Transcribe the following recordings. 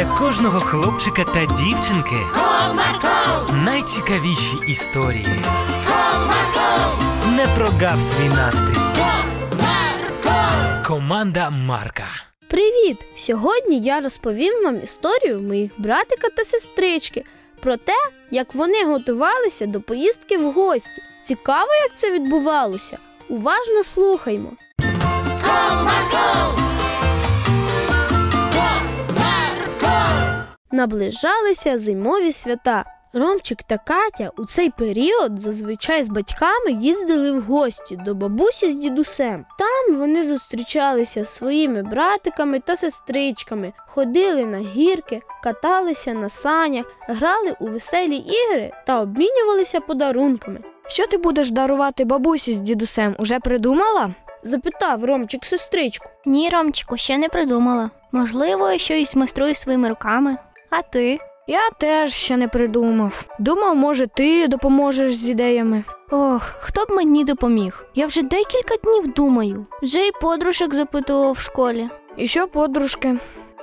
для кожного хлопчика та дівчинки Comarco, найцікавіші історії. Comarco, Не прогав свій настрій. Comarco. Команда Марка. Привіт! Сьогодні я розповім вам історію моїх братика та сестрички про те, як вони готувалися до поїздки в гості. Цікаво, як це відбувалося. Уважно слухаймо. Наближалися зимові свята. Ромчик та Катя у цей період зазвичай з батьками їздили в гості до бабусі з дідусем. Там вони зустрічалися з своїми братиками та сестричками, ходили на гірки, каталися на санях, грали у веселі ігри та обмінювалися подарунками. Що ти будеш дарувати бабусі з дідусем? Уже придумала? Запитав Ромчик сестричку. Ні, Ромчику, ще не придумала. Можливо, щось майструю своїми руками. А ти? Я теж ще не придумав. Думав, може, ти допоможеш з ідеями. Ох, хто б мені допоміг? Я вже декілька днів думаю. Вже й подружок запитував в школі. І що, подружки?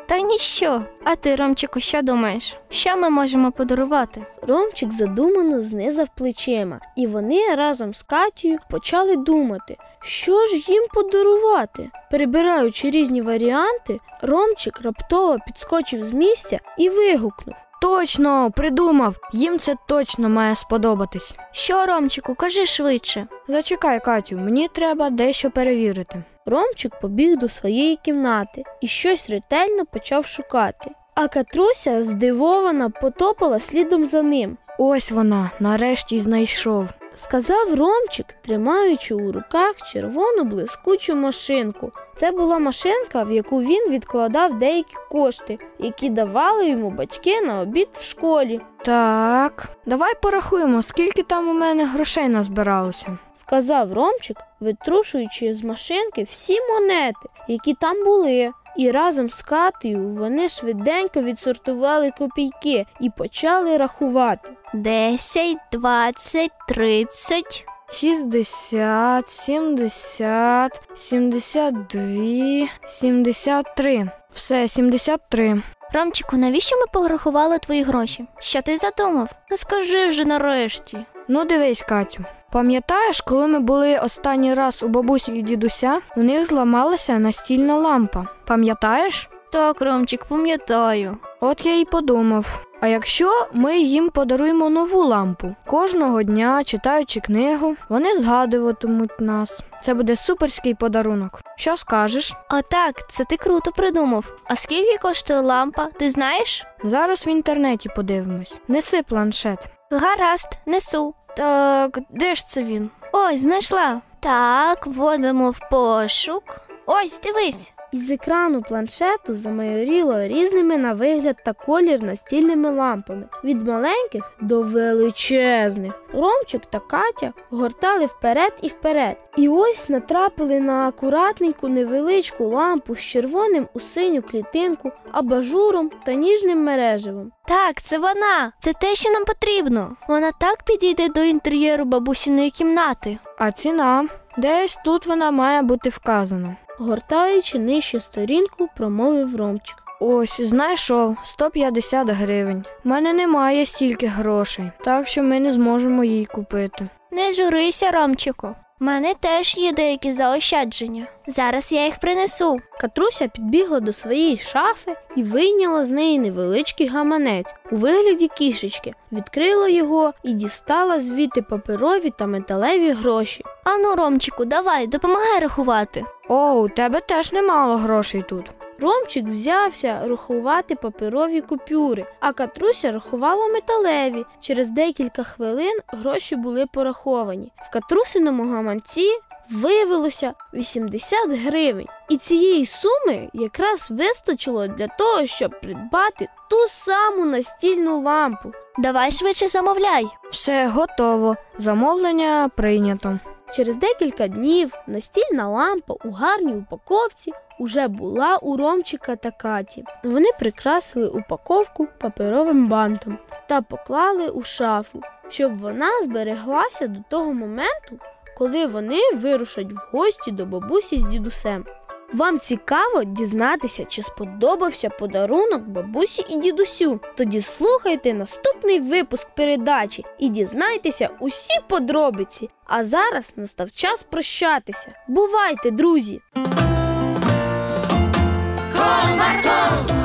Та ніщо. А ти, Ромчику, що думаєш? Що ми можемо подарувати? Ромчик задумано знизав плечима, і вони разом з Катією почали думати, що ж їм подарувати. Перебираючи різні варіанти, Ромчик раптово підскочив з місця і вигукнув. Точно, придумав. Їм це точно має сподобатись. Що, Ромчику, кажи швидше. Зачекай, Катю, мені треба дещо перевірити. Ромчик побіг до своєї кімнати і щось ретельно почав шукати. А Катруся здивована потопала слідом за ним. Ось вона, нарешті знайшов. Сказав Ромчик, тримаючи у руках червону блискучу машинку. Це була машинка, в яку він відкладав деякі кошти, які давали йому батьки на обід в школі. Так, давай порахуємо, скільки там у мене грошей назбиралося. Сказав Ромчик, витрушуючи з машинки всі монети, які там були. І разом з Катею вони швиденько відсортували копійки і почали рахувати. Десять, двадцять, тридцять. 60, 70, 72, 73. Все, 73. Ромчику, навіщо ми порахували твої гроші? Що ти задумав? Ну скажи вже нарешті. Ну дивись, Катю. Пам'ятаєш, коли ми були останній раз у бабусі і дідуся, у них зламалася настільна лампа. Пам'ятаєш? Так, Ромчик, пам'ятаю. От я й подумав. А якщо ми їм подаруємо нову лампу, кожного дня, читаючи книгу, вони згадуватимуть нас. Це буде суперський подарунок. Що скажеш? Отак, це ти круто придумав. А скільки коштує лампа, ти знаєш? Зараз в інтернеті подивимось. Неси планшет. Гаразд, несу. Так, де ж це він? Ось, знайшла. Так, вводимо в пошук. Ось, дивись. Із екрану планшету замайоріло різними на вигляд та колір настільними лампами від маленьких до величезних. Ромчик та Катя гортали вперед і вперед. І ось натрапили на акуратненьку невеличку лампу з червоним у синю клітинку, абажуром та ніжним мережевом. Так, це вона. Це те, що нам потрібно. Вона так підійде до інтер'єру бабусіної кімнати. А ціна? Десь тут вона має бути вказана. Гортаючи нижче сторінку, промовив Ромчик. Ось, знайшов 150 гривень. У мене немає стільки грошей, так що ми не зможемо її купити. Не журися, Ромчику. У мене теж є деякі заощадження. Зараз я їх принесу. Катруся підбігла до своєї шафи і вийняла з неї невеличкий гаманець у вигляді кішечки, відкрила його і дістала звідти паперові та металеві гроші. Ану, Ромчику, давай, допомагай рахувати. О, у тебе теж немало грошей тут. Ромчик взявся рахувати паперові купюри, а Катруся рахувала металеві. Через декілька хвилин гроші були пораховані. В Катрусиному гаманці виявилося 80 гривень. І цієї суми якраз вистачило для того, щоб придбати ту саму настільну лампу. Давай швидше замовляй. Все готово. Замовлення прийнято. Через декілька днів настільна лампа у гарній упаковці уже була у Ромчика та Каті. Вони прикрасили упаковку паперовим бантом та поклали у шафу, щоб вона збереглася до того моменту, коли вони вирушать в гості до бабусі з дідусем. Вам цікаво дізнатися, чи сподобався подарунок бабусі і дідусю? Тоді слухайте наступний випуск передачі і дізнайтеся усі подробиці. А зараз настав час прощатися. Бувайте, друзі! Marco,